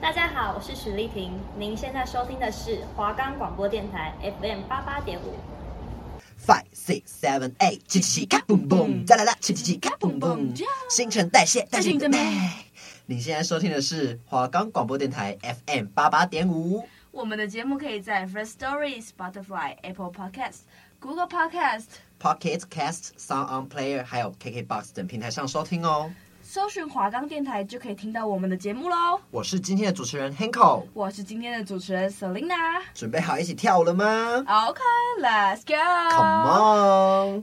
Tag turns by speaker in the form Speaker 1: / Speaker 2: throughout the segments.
Speaker 1: 大家好，我是许丽婷。您现在收听的是华冈广播电台 FM 八八点五。
Speaker 2: Five, six, seven, eight，七七七，卡嘣嘣，再来啦，七七七，卡嘣嘣，新陈代谢，代谢的美。你现在收听的是华冈广播电台 FM 八八点五。
Speaker 3: 我们的节目可以在 First Story、Spotify、Apple Podcast、Google Podcast、
Speaker 2: Pocket Cast、Sound On Player，还有 KKBox 等平台上收听哦。
Speaker 3: 搜寻华冈电台就可以听到我们的节目喽。
Speaker 2: 我是今天的主持人 Hanko，
Speaker 3: 我是今天的主持人 Selina。
Speaker 2: 准备好一起跳舞了吗
Speaker 3: ？OK，Let's go。
Speaker 2: Come on。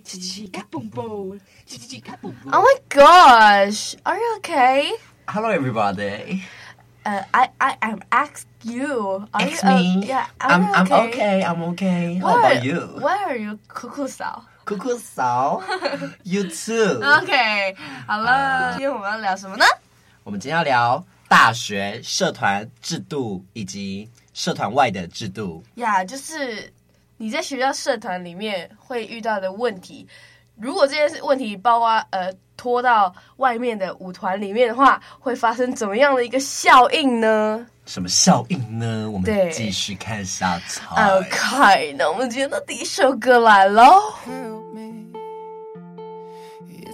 Speaker 4: Oh my gosh，Are you okay？Hello
Speaker 2: everybody。
Speaker 4: 呃，I I I'm ask you。
Speaker 2: Ask me。Yeah，I'm I'm okay. I'm okay. How about you？Why
Speaker 4: are you 酷酷嫂？
Speaker 2: 酷酷嫂，You too。
Speaker 4: OK，好了，今天我们要聊什么呢？
Speaker 2: 我们今天要聊大学社团制度以及社团外的制度。
Speaker 4: 呀，yeah, 就是你在学校社团里面会遇到的问题。如果这件事问题包括呃拖到外面的舞团里面的话，会发生怎么样的一个效应呢？
Speaker 2: 什么效应呢？我们继续看下去。
Speaker 4: OK，那我们今天的第一首歌来喽。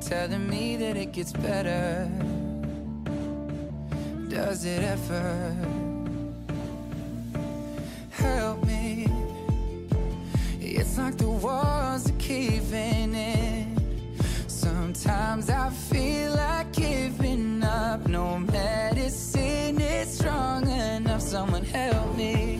Speaker 4: telling me that it gets better. Does it ever? Help me. It's like the walls are caving in. Sometimes I feel like giving up. No medicine is strong enough. Someone help me.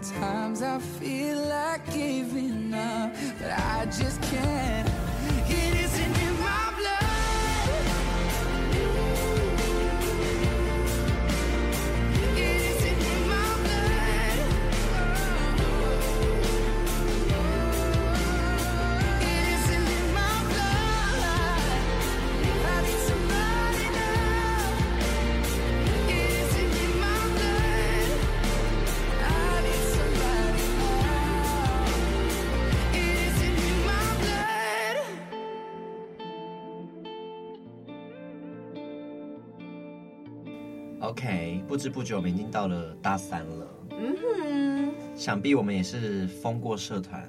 Speaker 4: Sometimes I feel
Speaker 2: OK，不知不觉我们已经到了大三了。
Speaker 4: 嗯哼，
Speaker 2: 想必我们也是疯过社团。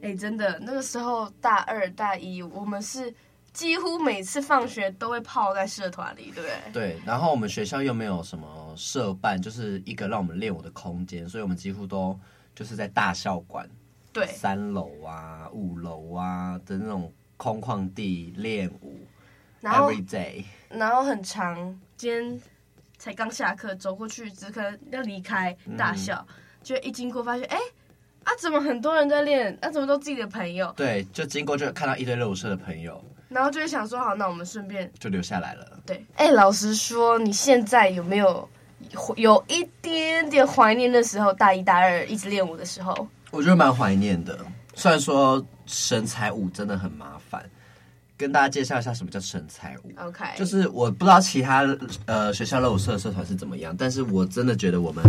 Speaker 4: 哎、欸，真的，那个时候大二、大一，我们是几乎每次放学都会泡在社团里，对不对？
Speaker 2: 对。然后我们学校又没有什么社办，就是一个让我们练舞的空间，所以我们几乎都就是在大校馆，
Speaker 3: 对，
Speaker 2: 三楼啊、五楼啊的那种空旷地练舞，
Speaker 3: 然后
Speaker 2: every day，
Speaker 3: 然后很长，今天才刚下课，走过去只可能要离开大校，就、嗯、一经过发现，哎，啊，怎么很多人在练？啊，怎么都自己的朋友？
Speaker 2: 对，就经过就看到一堆热舞社的朋友，
Speaker 3: 然后就会想说，好，那我们顺便
Speaker 2: 就留下来了。
Speaker 3: 对，哎，老实说，你现在有没有？有一点点怀念那时候大一、大二一直练舞的时候，
Speaker 2: 我觉得蛮怀念的。虽然说神采舞真的很麻烦，跟大家介绍一下什么叫神采舞。
Speaker 3: OK，
Speaker 2: 就是我不知道其他呃学校热舞社社团是怎么样，但是我真的觉得我们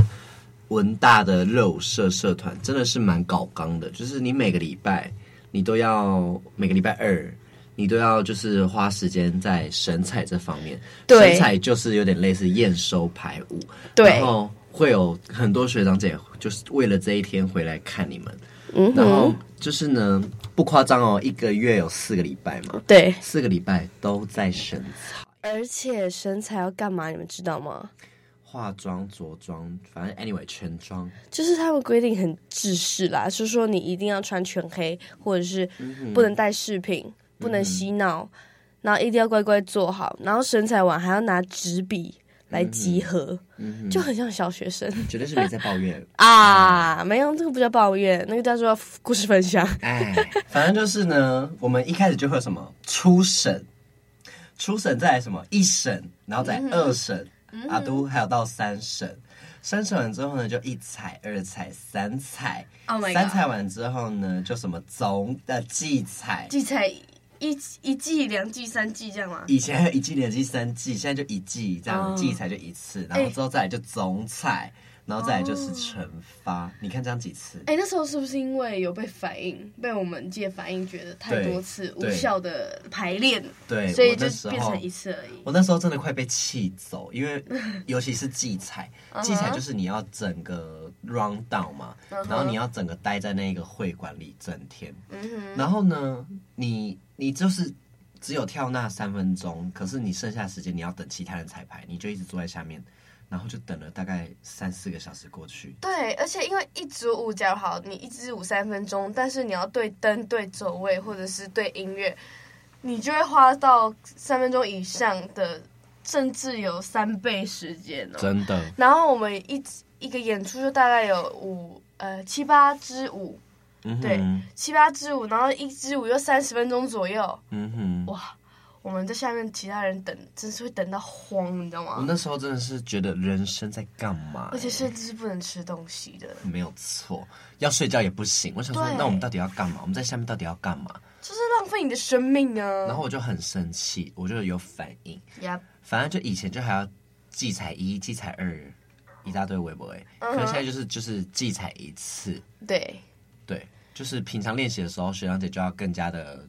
Speaker 2: 文大的热舞社社团真的是蛮搞纲的，就是你每个礼拜你都要每个礼拜二。你都要就是花时间在神采这方面，
Speaker 3: 对，
Speaker 2: 神采就是有点类似验收排舞，
Speaker 3: 对，
Speaker 2: 然后会有很多学长姐就是为了这一天回来看你们，
Speaker 3: 嗯，
Speaker 2: 然后就是呢不夸张哦，一个月有四个礼拜嘛，
Speaker 3: 对，
Speaker 2: 四个礼拜都在神采，
Speaker 3: 而且神采要干嘛？你们知道吗？
Speaker 2: 化妆、着装，反正 anyway 全妆，
Speaker 3: 就是他们规定很制式啦，就是说你一定要穿全黑，或者是不能带饰品。嗯不能嬉闹，嗯，然后一定要乖乖坐好，然后神采完还要拿纸笔来集合，就很像小学生。
Speaker 2: 绝对是没在抱怨
Speaker 3: 啊，没有，这个不叫抱怨，那个叫做故事分享。
Speaker 2: 哎，反正就是呢，我们一开始就会有什么初审，初审再来什么一审，然后再二审，嗯，啊都还有到三审。三审完之后呢，就一彩、二彩、三彩。
Speaker 3: Oh
Speaker 2: 三彩完之后呢，就什么总的季彩，
Speaker 3: 季彩。一一季、两季、三季这样吗？
Speaker 2: 以前还有一季、两季、三季，现在就一季这样，季彩就一次，然后之后再来就总彩，然后再来就是惩罚。Oh. 你看这样几次？
Speaker 3: 哎、欸，那时候是不是因为有被反应，被我们界反应，觉得太多次无效的排练，
Speaker 2: 对，
Speaker 3: 所以就变成一次而已。
Speaker 2: 我那时候真的快被气走，因为 尤其是季彩，季彩就是你要整个 round down 嘛，uh -huh. 然后你要整个待在那个会馆里整天，uh -huh. 然后呢，你。你就是只有跳那三分钟，可是你剩下的时间你要等其他人彩排，你就一直坐在下面，然后就等了大概三四个小时过去。
Speaker 3: 对，而且因为一组舞较好，你一支舞三分钟，但是你要对灯、对走位或者是对音乐，你就会花到三分钟以上的，甚至有三倍时间哦。
Speaker 2: 真的。
Speaker 3: 然后我们一一个演出就大概有五呃七八支舞。嗯、对，七八支舞，然后一支舞又三十分钟左右。嗯哼，哇，我们在下面，其他人等，真是会等到慌，你知道吗？
Speaker 2: 我那时候真的是觉得人生在干嘛？
Speaker 3: 而且甚至是不能吃东西的。
Speaker 2: 没有错，要睡觉也不行。我想说，那我们到底要干嘛？我们在下面到底要干嘛？
Speaker 3: 就是浪费你的生命啊！
Speaker 2: 然后我就很生气，我就有反应。
Speaker 3: 呀，
Speaker 2: 反正就以前就还要记彩一、记彩二，一大堆微博哎。可是现在就是就是记彩一次。
Speaker 3: 对。
Speaker 2: 对，就是平常练习的时候，学长姐就要更加的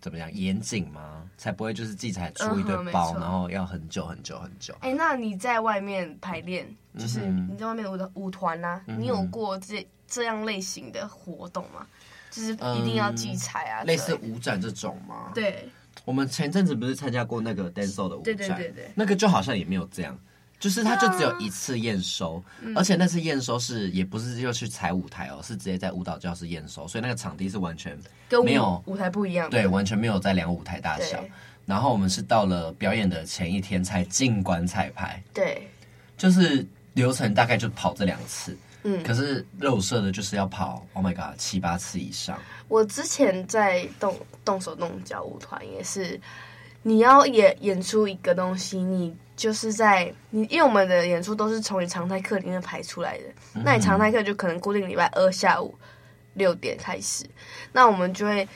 Speaker 2: 怎么样严谨吗？才不会就是季彩出一堆包，嗯，然后要很久很久很久。
Speaker 3: 哎，那你在外面排练，就是你在外面舞的舞团啊，嗯，你有过这这样类型的活动吗？就是一定要季彩啊，
Speaker 2: 嗯，类似舞展这种吗？
Speaker 3: 对，
Speaker 2: 我们前阵子不是参加过那个 Denso 的舞展，
Speaker 3: 对对对对，
Speaker 2: 那个就好像也没有这样。就是他就只有一次验收，嗯，而且那次验收是也不是就去踩舞台哦，是直接在舞蹈教室验收，所以那个场地是完全没有
Speaker 3: 舞台不一样，
Speaker 2: 对，完全没有在量舞台大小。然后我们是到了表演的前一天才进馆彩排，
Speaker 3: 对，
Speaker 2: 就是流程大概就跑这两次，
Speaker 3: 嗯，
Speaker 2: 可是肉色的就是要跑，Oh my God，七八次以上。
Speaker 3: 我之前在动动手动脚舞团也是，你要演演出一个东西，你。就是在你，因为我们的演出都是从你常态课里面排出来的，嗯、那你常态课就可能固定礼拜二下午六点开始，那我们就会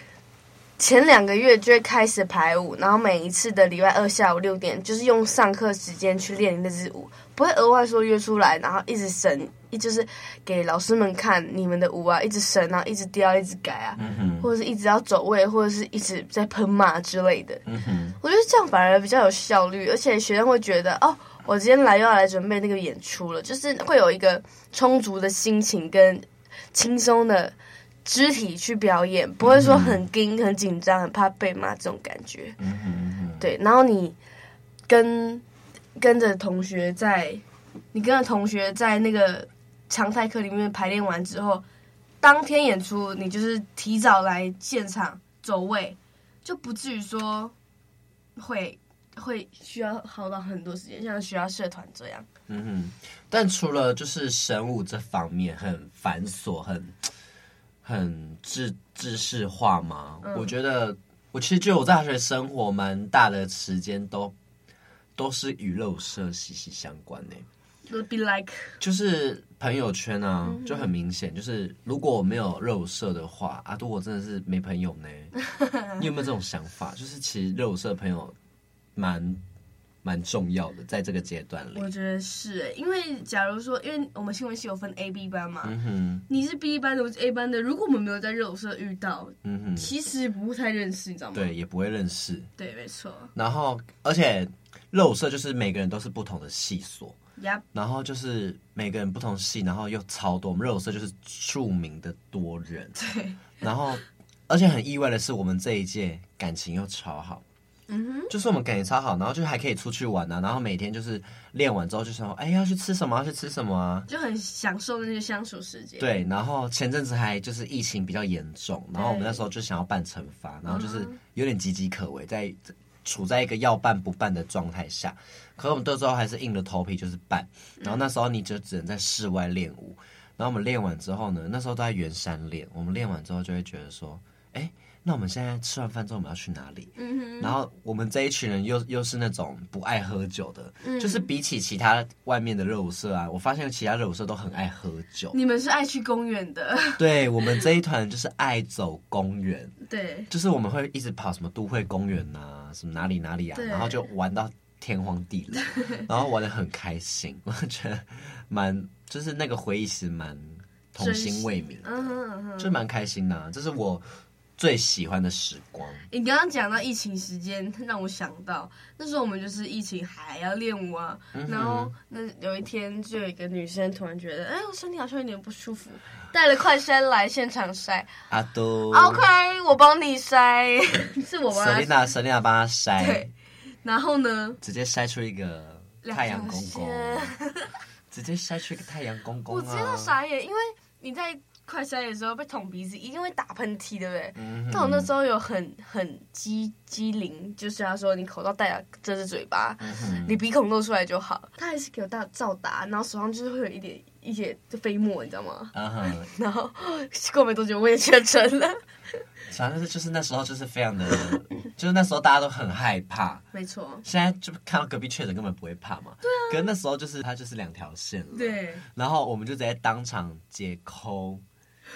Speaker 3: 前两个月就会开始排舞，然后每一次的礼拜二下午六点，就是用上课时间去练那支舞，不会额外说约出来，然后一直审。一就是给老师们看你们的舞啊，一直审啊，一直雕，一直改啊，嗯、或者是一直要走位，或者是一直在喷骂之类的。嗯、我觉得这样反而比较有效率，而且学生会觉得哦，我今天来又要来准备那个演出了，就是会有一个充足的心情跟轻松的肢体去表演，不会说很惊、很紧张、很怕被骂这种感觉。嗯、对，然后你跟跟着同学在，你跟着同学在那个。常态课里面排练完之后，当天演出你就是提早来现场走位，就不至于说会会需要耗到很多时间，像学校社团这样。
Speaker 2: 嗯哼，但除了就是神武这方面很繁琐、很很制制式化嘛，嗯、我觉得我其实觉得我在大学生活蛮大的时间都都是与热舞社息息相关呢。
Speaker 3: Be like，
Speaker 2: 就是朋友圈啊，就很明显，就是如果我没有热舞社的话，啊，如果真的是没朋友呢？你有没有这种想法？就是其实热舞社朋友蛮蛮重要的，在这个阶段里，
Speaker 3: 我觉得是诶，因为假如说，因为我们新闻系有分 A、B 班嘛，
Speaker 2: 嗯哼，
Speaker 3: 你是 B 班的，我是 A 班的，如果我们没有在热舞社遇到，
Speaker 2: 嗯哼，
Speaker 3: 其实不太认识，你知道吗？
Speaker 2: 对，也不会认识，
Speaker 3: 对，没错。
Speaker 2: 然后，而且热舞社就是每个人都是不同的系所。
Speaker 3: Yep.
Speaker 2: 然后就是每个人不同系，然后又超多。我们热舞社就是著名的多人，
Speaker 3: 对。
Speaker 2: 然后，而且很意外的是，我们这一届感情又超好。
Speaker 3: 嗯哼。
Speaker 2: 就是我们感情超好，然后就还可以出去玩啊。然后每天就是练完之后就说：“哎，要去吃什么？要去吃什么啊？”
Speaker 3: 就很享受那些相处时间。
Speaker 2: 对。然后前阵子还就是疫情比较严重，然后我们那时候就想要办惩罚，然后就是有点岌岌可危，在处在一个要办不办的状态下。可是我们那时候还是硬着头皮就是办，然后那时候你就只能在室外练舞，然后我们练完之后呢，那时候都在圆山练，我们练完之后就会觉得说，哎，那我们现在吃完饭之后我们要去哪
Speaker 3: 里？
Speaker 2: 然后我们这一群人又又是那种不爱喝酒的，就是比起其他外面的热舞社啊，我发现其他热舞社都很爱喝酒。
Speaker 3: 你们是爱去公园的？
Speaker 2: 对，我们这一团就是爱走公园，
Speaker 3: 对，
Speaker 2: 就是我们会一直跑什么都会公园啊，什么哪里哪里啊，然后就玩到。天荒地老，然后玩的很开心，我觉得蛮就是那个回忆是蛮童心未泯，
Speaker 3: 嗯哼嗯哼，
Speaker 2: 就蛮开心的，啊，这是我最喜欢的时光。
Speaker 3: 你刚刚讲到疫情时间，让我想到那时候我们就是疫情还要练舞啊，嗯、然后那有一天就有一个女生突然觉得，哎，我身体好像有点不舒服，带了快筛来现场筛。
Speaker 2: 阿都
Speaker 3: ，OK，我帮你筛，是我帮。
Speaker 2: Selina，Selina 帮他筛。
Speaker 3: 对。然后呢？
Speaker 2: 直接筛出一个太阳公公，直接筛出一个太阳公公啊！
Speaker 3: 我真的傻眼，因为你在快筛的时候被捅鼻子，一定会打喷嚏，对不对？嗯、但我那时候有很很机机灵，就是他说你口罩戴了遮着嘴巴，嗯、你鼻孔露出来就好。他还是给我大照打，然后手上就是会有一点一些飞沫，你知道吗？
Speaker 2: 嗯、
Speaker 3: 然后 过没多久我也确诊了。
Speaker 2: 反正就是那时候就是非常的，就是那时候大家都很害怕。
Speaker 3: 没错。
Speaker 2: 现在就看到隔壁确诊根本不会怕嘛。
Speaker 3: 对啊。
Speaker 2: 可是那时候就是他就是两条线了。
Speaker 3: 对。
Speaker 2: 然后我们就直接当场解扣，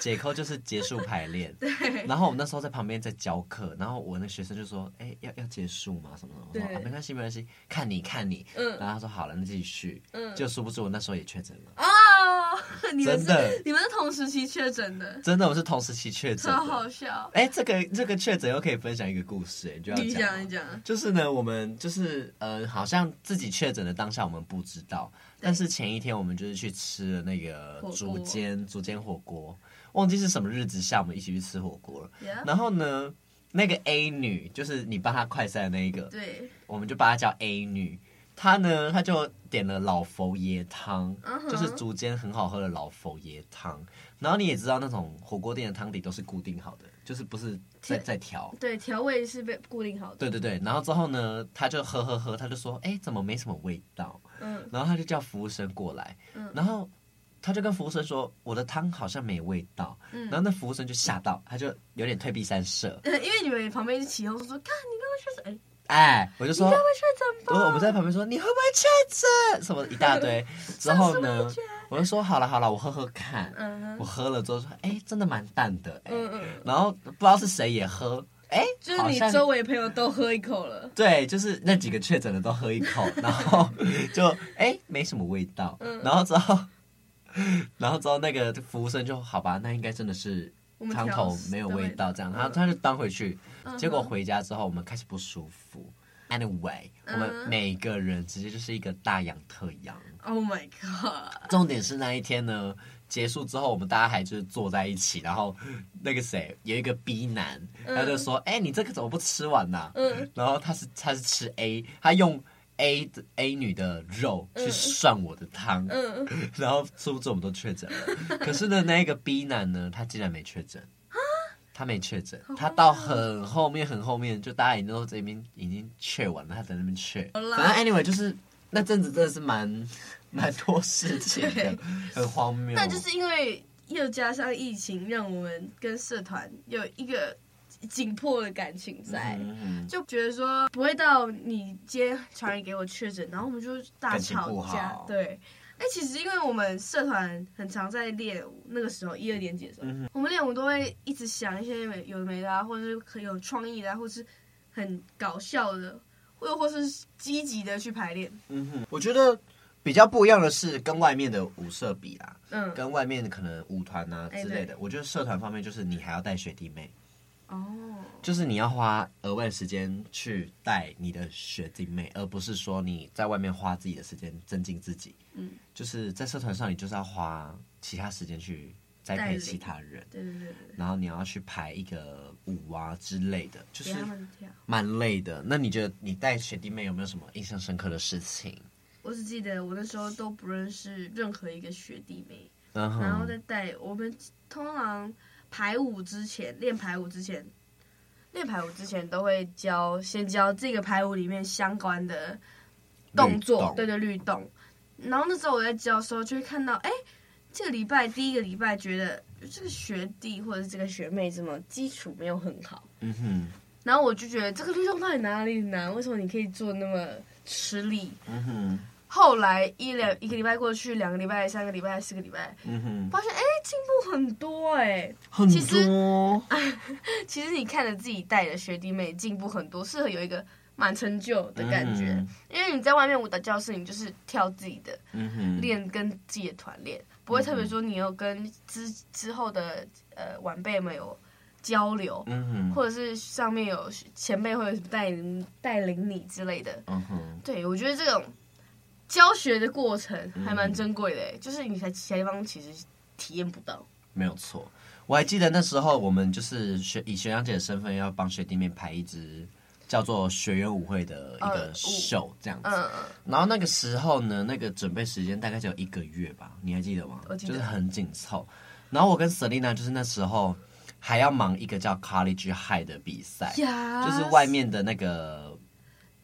Speaker 2: 解扣就是结束排练。
Speaker 3: 对。
Speaker 2: 然后我们那时候在旁边在教课，然后我那学生就说：“哎，要要结束吗？什么的？”我说：“啊，没关系，没关系，看你看你。”嗯。然后他说：“好了，那继续。”嗯。就殊不知我那时候也确诊了。
Speaker 3: 啊。真的，你们是同时期确诊的？
Speaker 2: 真的，我是同时期确诊，
Speaker 3: 超好笑。
Speaker 2: 哎，这个这个确诊又可以分享一个故事，哎，就要讲，
Speaker 3: 你讲，你讲。
Speaker 2: 就是呢，我们就是呃，好像自己确诊的当下我们不知道，但是前一天我们就是去吃了那个竹间竹间火锅，忘记是什么日子下，我们一起去吃火锅了。然后呢，那个 A 女就是你帮她快筛的那一个，
Speaker 3: 对，
Speaker 2: 我们就把她叫 A 女。她呢，她就点了老佛爷汤，uh huh. 就是竹间很好喝的老佛爷汤。然后你也知道，那种火锅店的汤底都是固定好的，就是不是在在调。
Speaker 3: 对，调味是被固定好的。
Speaker 2: 对对对。然后之后呢，她就喝喝喝，她就说：“哎，怎么没什么味道？”嗯。然后她就叫服务生过来，嗯。然后他就跟服务生说：“我的汤好像没味道。”嗯。然后那服务生就吓到，他就有点退避三舍。
Speaker 3: 因为你们旁边一起哄说：“看，你刚刚确诊哎。”
Speaker 2: 哎，我就说，
Speaker 3: 你会不会确诊吧？
Speaker 2: 我我们在旁边说，你会不会确诊？什么一大堆。之后呢，我就说好了好了，我喝喝看。嗯。我喝了之后说，哎，真的蛮淡的。嗯嗯。然后不知道是谁也喝，哎，
Speaker 3: 就是你周围朋友都喝一口了。
Speaker 2: 对，就是那几个确诊的都喝一口，然后就哎没什么味道。嗯。然后之后，然后之后那个服务生就好吧，那应该真的是汤头没有味道这样，然后他就端回去。结果回家之后，我们开始不舒服。Anyway，我们每个人直接就是一个大阳特阳。
Speaker 3: Oh my god！
Speaker 2: 重点是那一天呢，结束之后，我们大家还就是坐在一起，然后那个谁有一个 B 男，他就说：“哎，你这个怎么不吃完呢？”嗯，然后他是他是吃 A，他用 A 的 A 女的肉去涮我的汤，
Speaker 3: 嗯，
Speaker 2: 然后殊不知我们都确诊了。可是呢，那个 B 男呢，他竟然没确诊，他没确诊，他到很后面很后面，就大家已经都这边已经确完了，他在那边确。反正 anyway 就是那阵子真的是蛮蛮多事情的，很荒谬。
Speaker 3: 那就是因为又加上疫情，让我们跟社团有一个。紧迫的感情在，嗯嗯、就觉得说不会到你今天传染给我确诊，然后我们就大吵架。对，哎、欸，其实因为我们社团很常在练舞，那个时候一二年级的时候，嗯、我们练舞都会一直想一些有的没的啊，或者是很有创意的、啊，或是很搞笑的，或者或是积极的去排练。
Speaker 2: 嗯哼，我觉得比较不一样的是跟外面的舞社比啦，嗯，跟外面可能舞团啊之类的，欸、我觉得社团方面就是你还要带学弟妹。哦，oh. 就是你要花额外的时间去带你的学弟妹，而不是说你在外面花自己的时间增进自己。嗯，就是在社团上，你就是要花其他时间去栽培其他人。对对对对。然后你要去排一个舞啊之类的，就是蛮累的。那你觉得你带学弟妹有没有什么印象深刻的事情？
Speaker 3: 我只记得我那时候都不认识任何一个学弟妹，uh huh. 然后再带我们通常。排舞之前练排舞之前，练排舞之前都会教，先教这个排舞里面相关的动作，对对律动。然后那时候我在教的时候，就会看到，哎，这个礼拜第一个礼拜觉得这个学弟或者是这个学妹怎么基础没有很好，嗯哼。然后我就觉得这个律动到底哪里难？为什么你可以做那么吃力？嗯哼。后来一两一个礼拜过去，两个礼拜、三个礼拜、四个礼拜，嗯哼，发现哎进步很多哎，
Speaker 2: 很多。
Speaker 3: 其实，其实你看着自己带的学弟妹进步很多，适合有一个蛮成就的感觉。嗯、因为你在外面舞蹈教室，你就是跳自己的，练跟自己的团练，不会特别说你有跟之之后的呃晚辈们有交流，或者是上面有前辈会带领带领你之类的，对我觉得这种。教学的过程还蛮珍贵的，嗯、就是你在其他地方其实体验不到。
Speaker 2: 没有错，我还记得那时候我们就是学以学长姐的身份要帮学弟妹排一支叫做学员舞会的一个秀这样子。嗯嗯。然后那个时候呢，那个准备时间大概只有一个月吧，你还记得吗？得。就是很紧凑。然后我跟 Selina 就是那时候还要忙一个叫 College High 的比赛.就是外面的那个。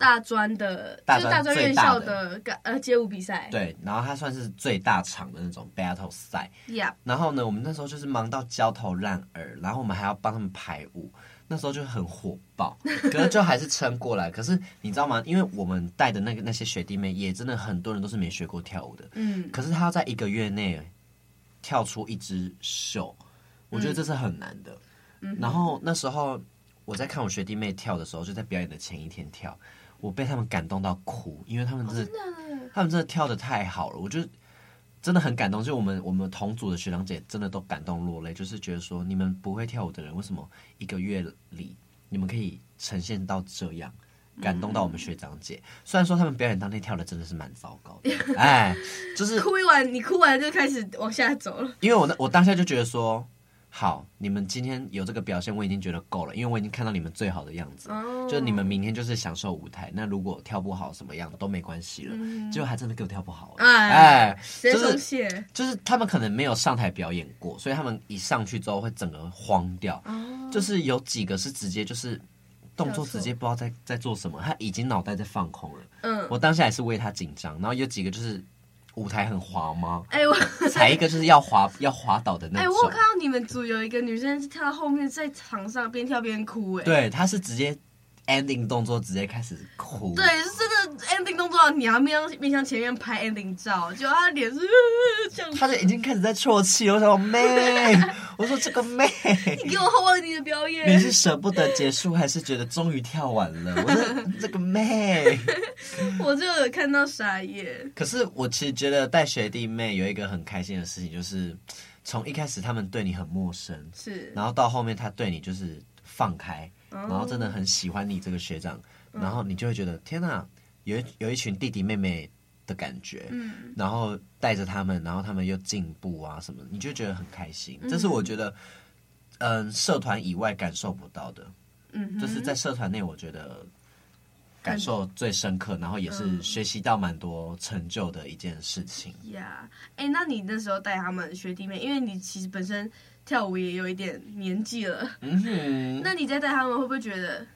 Speaker 3: 大专的，就是大专院校的呃街舞比赛。
Speaker 2: 对，然后它算是最大场的那种 battle 赛。
Speaker 3: Yeah.
Speaker 2: 然后呢，我们那时候就是忙到焦头烂额，然后我们还要帮他们排舞，那时候就很火爆，可是就还是撑过来。可是你知道吗？因为我们带的那个那些学弟妹也真的很多人都是没学过跳舞的。嗯。可是他要在一个月内跳出一支秀，我觉得这是很难的。嗯。然后那时候我在看我学弟妹跳的时候，就在表演的前一天跳。我被他们感动到哭，因为他们真的，真的他们真的跳的太好了，我就真的很感动。就我们我们同组的学长姐真的都感动落泪，就是觉得说，你们不会跳舞的人，为什么一个月里你们可以呈现到这样，感动到我们学长姐？嗯、虽然说他们表演当天跳的真的是蛮糟糕的，哎，就是
Speaker 3: 哭一完，你哭完就开始往下走了。
Speaker 2: 因为我那我当下就觉得说。好，你们今天有这个表现，我已经觉得够了，因为我已经看到你们最好的样子。Oh. 就是你们明天就是享受舞台。那如果跳不好，什么样都没关系了。结果、嗯、还真的给我跳不好。哎，哎就是就是他们可能没有上台表演过，所以他们一上去之后会整个慌掉。Oh. 就是有几个是直接就是动作直接不知道在在做什么，他已经脑袋在放空了。嗯，我当下也是为他紧张。然后有几个就是。舞台很滑吗？哎，我 踩一个就是要滑要滑倒的那种。哎，
Speaker 3: 我看到你们组有一个女生是跳到后面，在场上边跳边哭。哎，
Speaker 2: 对，她是直接 ending 动作直接开始哭。
Speaker 3: 对，是真的 ending 动作，你要面向面向前面拍 ending 照，就她脸是 这样。
Speaker 2: 她就已经开始在啜泣，我说妹，我说这个妹，
Speaker 3: 你给我好好的你的表演。
Speaker 2: 你是舍不得结束，还是觉得终于跳完了？我说这个妹。
Speaker 3: 我就有看到傻眼。
Speaker 2: 可是我其实觉得带学弟妹有一个很开心的事情，就是从一开始他们对你很陌生，是，然后到后面他对你就是放开，哦、然后真的很喜欢你这个学长，嗯、然后你就会觉得天哪，有一有一群弟弟妹妹的感觉，嗯，然后带着他们，然后他们又进步啊什么，你就觉得很开心。这是我觉得，嗯，社团以外感受不到的，嗯，就是在社团内，我觉得。感受最深刻，然后也是学习到蛮多成就的一件事情。
Speaker 3: 呀，哎，那你那时候带他们学弟妹，因为你其实本身跳舞也有一点年纪了，
Speaker 2: 嗯哼，
Speaker 3: 那你在带他们会不会觉得，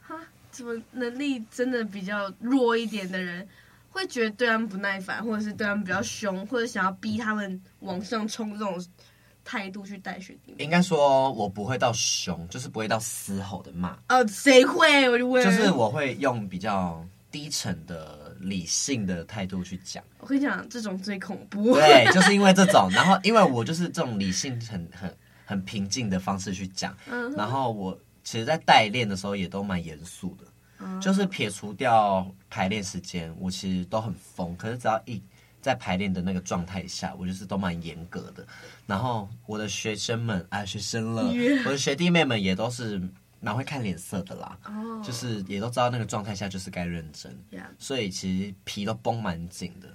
Speaker 3: 哈，怎么能力真的比较弱一点的人，会觉得对他们不耐烦，或者是对他们比较凶，或者想要逼他们往上冲这种态度去带学弟妹？
Speaker 2: 应该说，我不会到凶，就是不会到嘶吼的骂。
Speaker 3: 哦，谁会？我就问。
Speaker 2: 就是我会用比较低沉的、理性的态度去讲。
Speaker 3: 我跟你讲，这种最恐怖。
Speaker 2: 对，就是因为这种，然后因为我就是这种理性很、很、很平静的方式去讲。嗯。然后我其实，在代练的时候也都蛮严肃的。嗯。就是撇除掉排练时间，我其实都很疯。可是只要一在排练的那个状态下，我就是都蛮严格的。然后我的学生们啊，学生了. 我的学弟妹们也都是蛮会看脸色的啦。Oh. 就是也都知道那个状态下就是该认真。所以其实皮都绷蛮紧的。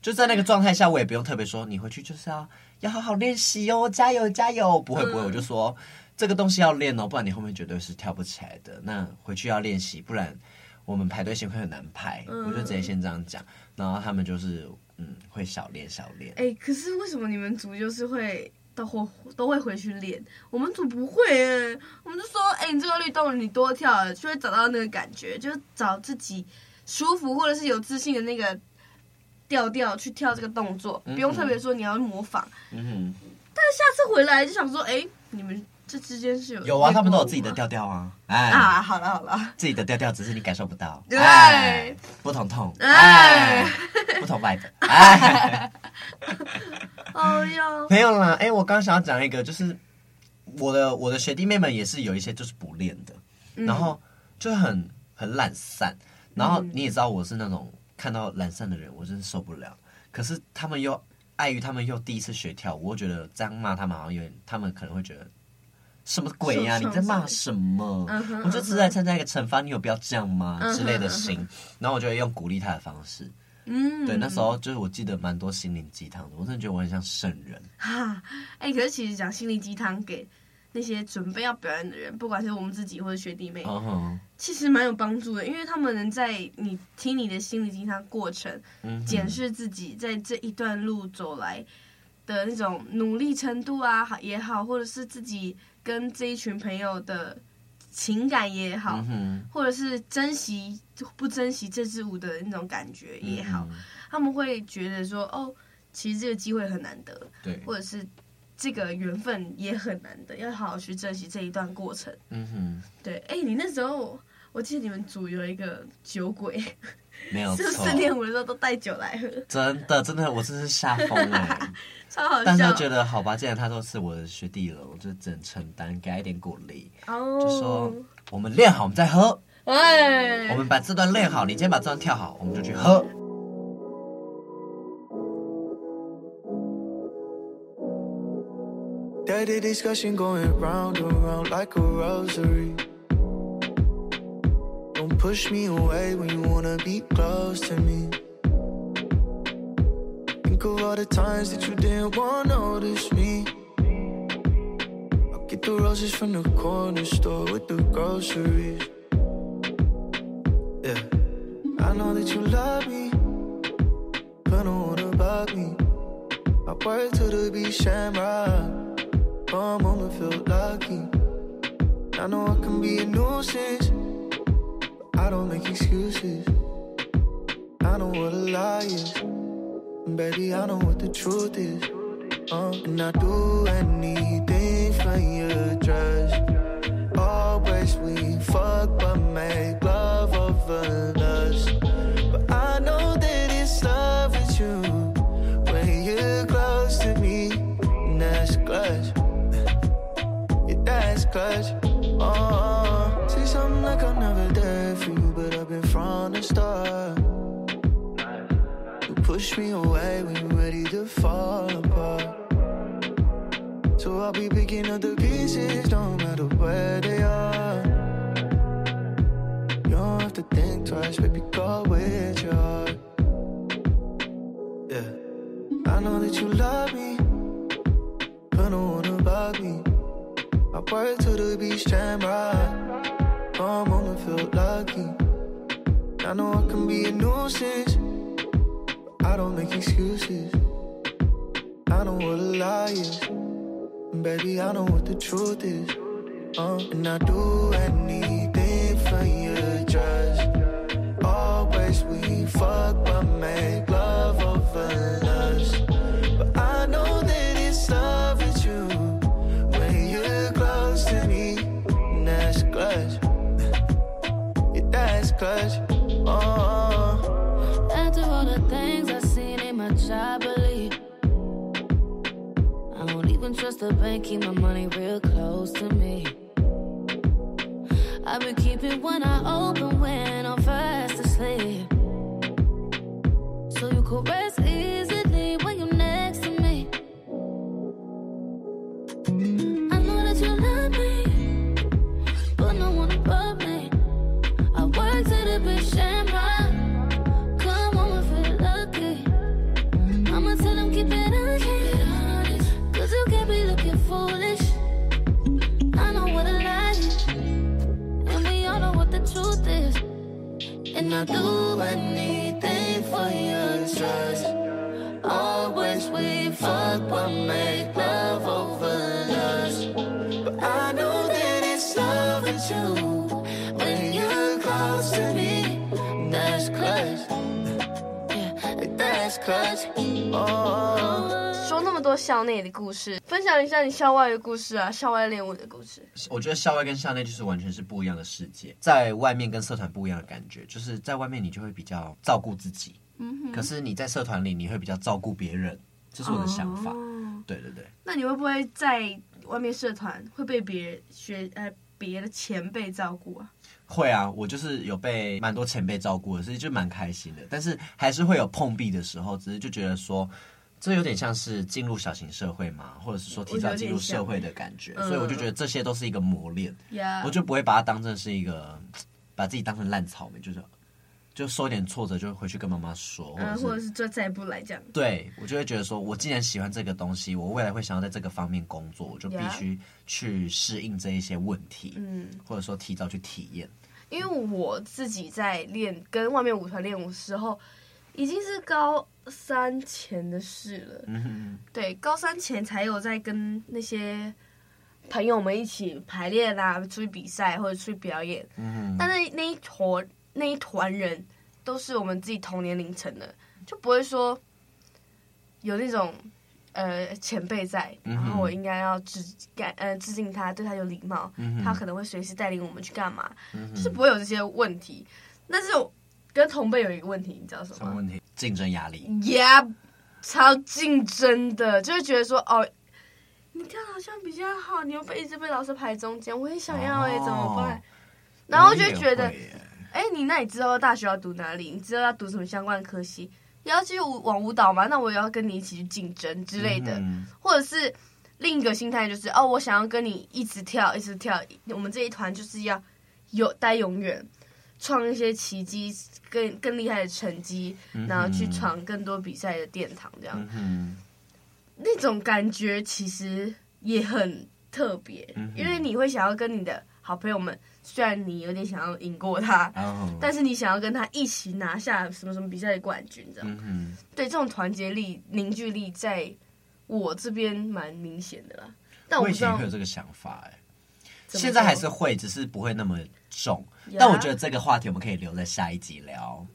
Speaker 2: 就在那个状态下，我也不用特别说，你回去就是要要好好练习哦，加油加油！不会不会，我就说这个东西要练哦，不然你后面绝对是跳不起来的。那回去要练习，不然我们排队先会很难排。我就直接先这样讲，然后他们就是。嗯，会小练小练。
Speaker 3: 哎、欸，可是为什么你们组就是会都会都会回去练？我们组不会欸，我们就说，哎、欸，你这个律动你多跳，就会找到那个感觉，就找自己舒服或者是有自信的那个调调去跳这个动作，不用特别说你要模仿。嗯哼。但是下次回来就想说，哎、欸，你们。这之间是有
Speaker 2: 有啊，他们都有自己的调调啊，哎。
Speaker 3: 啊，好了好了，
Speaker 2: 自己的调调只是你感受不到，
Speaker 3: 对，
Speaker 2: 不同痛，哎，不同 vibe，哎，
Speaker 3: 哦哟，
Speaker 2: 没有啦，哎，我刚刚想要讲一个，就是我的我的学弟妹们也是有一些就是不练的，然后就很很懒散，然后你也知道我是那种看到懒散的人我真是受不了，可是他们又碍于他们又第一次学跳舞，我觉得这样骂他们好像有点，他们可能会觉得。什么鬼呀、啊？你在骂什么？我就只是来参加一个惩罚，你有必要这样吗？之类的心，然后我就会用鼓励他的方式。嗯，对，那时候就是我记得蛮多心灵鸡汤的，我真的觉得我很像圣人。哈，
Speaker 3: 哎，可是其实讲心灵鸡汤给那些准备要表演的人，不管是我们自己或者学弟妹，其实蛮有帮助的，因为他们能在你听你的心灵鸡汤过程，检视自己在这一段路走来的那种努力程度啊，好也好，或者是自己。跟这一群朋友的情感也好，嗯、或者是珍惜不珍惜这支舞的那种感觉也好，嗯、他们会觉得说，哦，其实这个机会很难得，
Speaker 2: 对，
Speaker 3: 或者是这个缘分也很难得，要好好去珍惜这一段过程。嗯哼，对，哎，你那时候我记得你们组有一个酒鬼，
Speaker 2: 没有错，是不
Speaker 3: 是练舞的时候都带酒来喝？
Speaker 2: 真的，真的，我真是吓疯了。大家觉得好吧既然他都是我的学弟了我就只能承担给他一点鼓励就说我们练好我们再喝喂我们把这段练好你先把这段跳好我们就去喝
Speaker 5: discussion going round and round like a rosary don't push me away when you wanna be close to me Think of all the times that you didn't want to notice me. I'll get the roses from the corner store with the groceries. Yeah, I know that you love me, but don't wanna bug me. I work to the beat shamrock. For a moment, feel lucky.
Speaker 6: I know I can be a nuisance, but I don't make excuses. I know what a lie is. Baby, I know what the truth is. Uh, and I do anything for your trust. choices don't matter where they are. You don't have to think twice, baby, go with your heart. Yeah, I know that you love me, but don't wanna bug me. I work to the beach, jam ride. Come home and feel lucky. I know I can be a nuisance, but I don't make excuses. I don't wanna lie. Baby, I know what the truth is. Uh, and I do anything for you, just Always we fuck but make love over lust.
Speaker 5: But I know that it's love with you when you're close to me. And that's clutch. Yeah, that's clutch. Trust
Speaker 3: the bank, keep my
Speaker 5: money real close to me. I've been keeping one eye open when I'm fast asleep. So you could rest
Speaker 3: 校内的故事，分享一下你校外的故事啊，校外恋舞的故事。
Speaker 2: 我觉得校外跟校内就是完全是不一样的世界，在外面跟社团不一样的感觉，就是在外面你就会比较照顾自己，嗯，可是你在社团里你会比较照顾别人，这是我的想法。
Speaker 3: 哦，
Speaker 2: 对对对，
Speaker 3: 那你会不会在外面社团会被别人学呃别的前辈照顾啊？
Speaker 2: 会啊，我就是有被蛮多前辈照顾的，所以就蛮开心的。但是还是会有碰壁的时候，只是就觉得说。这有点像是进入小型社会嘛，或者是说提早进入社会的感觉，所以我就觉得这些都是一个磨练，
Speaker 3: 嗯、
Speaker 2: 我就不会把它当成是一个，把自己当成烂草莓，就是就受一点挫折就回去跟妈妈说，或者是、
Speaker 3: 嗯、或者是就再也不来这样。
Speaker 2: 对，我就会觉得说，我既然喜欢这个东西，我未来会想要在这个方面工作，我就必须去适应这一些问题，嗯，或者说提早去体验。
Speaker 3: 因为我自己在练跟外面舞团练舞的时候，已经是高三前的事了，嗯，对，高三前才有在跟那些朋友们一起排练啊，出去比赛或者出去表演，嗯，但是那一坨那一团人都是我们自己同年龄层的，就不会说有那种呃前辈在，然后我应该要致感呃致敬他，对他有礼貌，嗯，他可能会随时带领我们去干嘛，嗯，就是不会有这些问题，但是我跟同辈有一个问题，你知道什么？
Speaker 2: 什么问题？竞争压力
Speaker 3: ，Yeah，超竞争的，就是觉得说，哦，你跳好像比较好，你又被一直被老师排中间，我也想要哎、欸，怎么办？哦、然后就觉得，哎，你那你知道大学要读哪里？你知道要读什么相关的科系？你要继续往舞蹈吗？那我也要跟你一起去竞争之类的，嗯、或者是另一个心态就是，哦，我想要跟你一直跳，一直跳，我们这一团就是要有待永远。创一些奇迹，更更厉害的成绩，然后去闯更多比赛的殿堂，这样，嗯，那种感觉其实也很特别，嗯，因为你会想要跟你的好朋友们，虽然你有点想要赢过他，哦，但是你想要跟他一起拿下什么什么比赛的冠军，这样，嗯，对，这种团结力、凝聚力，在我这边蛮明显的啦。但我，我以前
Speaker 2: 会有这个想法，哎，现在还是会，只是不会那么重。但我觉得这个话题我们可以留在下一集聊。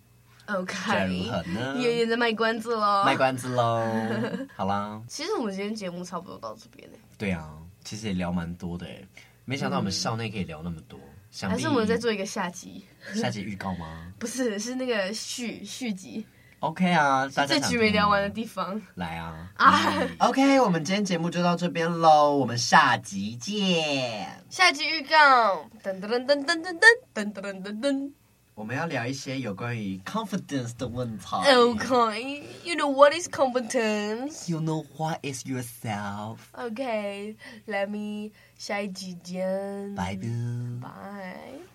Speaker 3: OK，
Speaker 2: 如何呢？
Speaker 3: 有点在卖关子喽，
Speaker 2: 卖关子喽。好啦，
Speaker 3: 其实我们今天节目差不多到这边呢。
Speaker 2: 对啊，其实也聊蛮多的哎，没想到我们校内可以聊那么多。嗯、
Speaker 3: 还是我们再做一个下集？
Speaker 2: 下集预告吗？
Speaker 3: 不是，是那个续续集。
Speaker 2: OK 啊，大家
Speaker 3: 这局没聊完的地方，
Speaker 2: 来啊啊、嗯、！OK，我们今天节目就到这边喽，我们下集见。
Speaker 3: 下集预告，噔噔噔噔噔噔噔噔噔噔噔。
Speaker 2: 我们要聊一些有关于 confidence 的问题。
Speaker 3: OK，you know what is confidence?
Speaker 2: You know what is yourself？OK，let、
Speaker 3: okay, me 下一集见。
Speaker 2: 拜拜。
Speaker 3: Bye。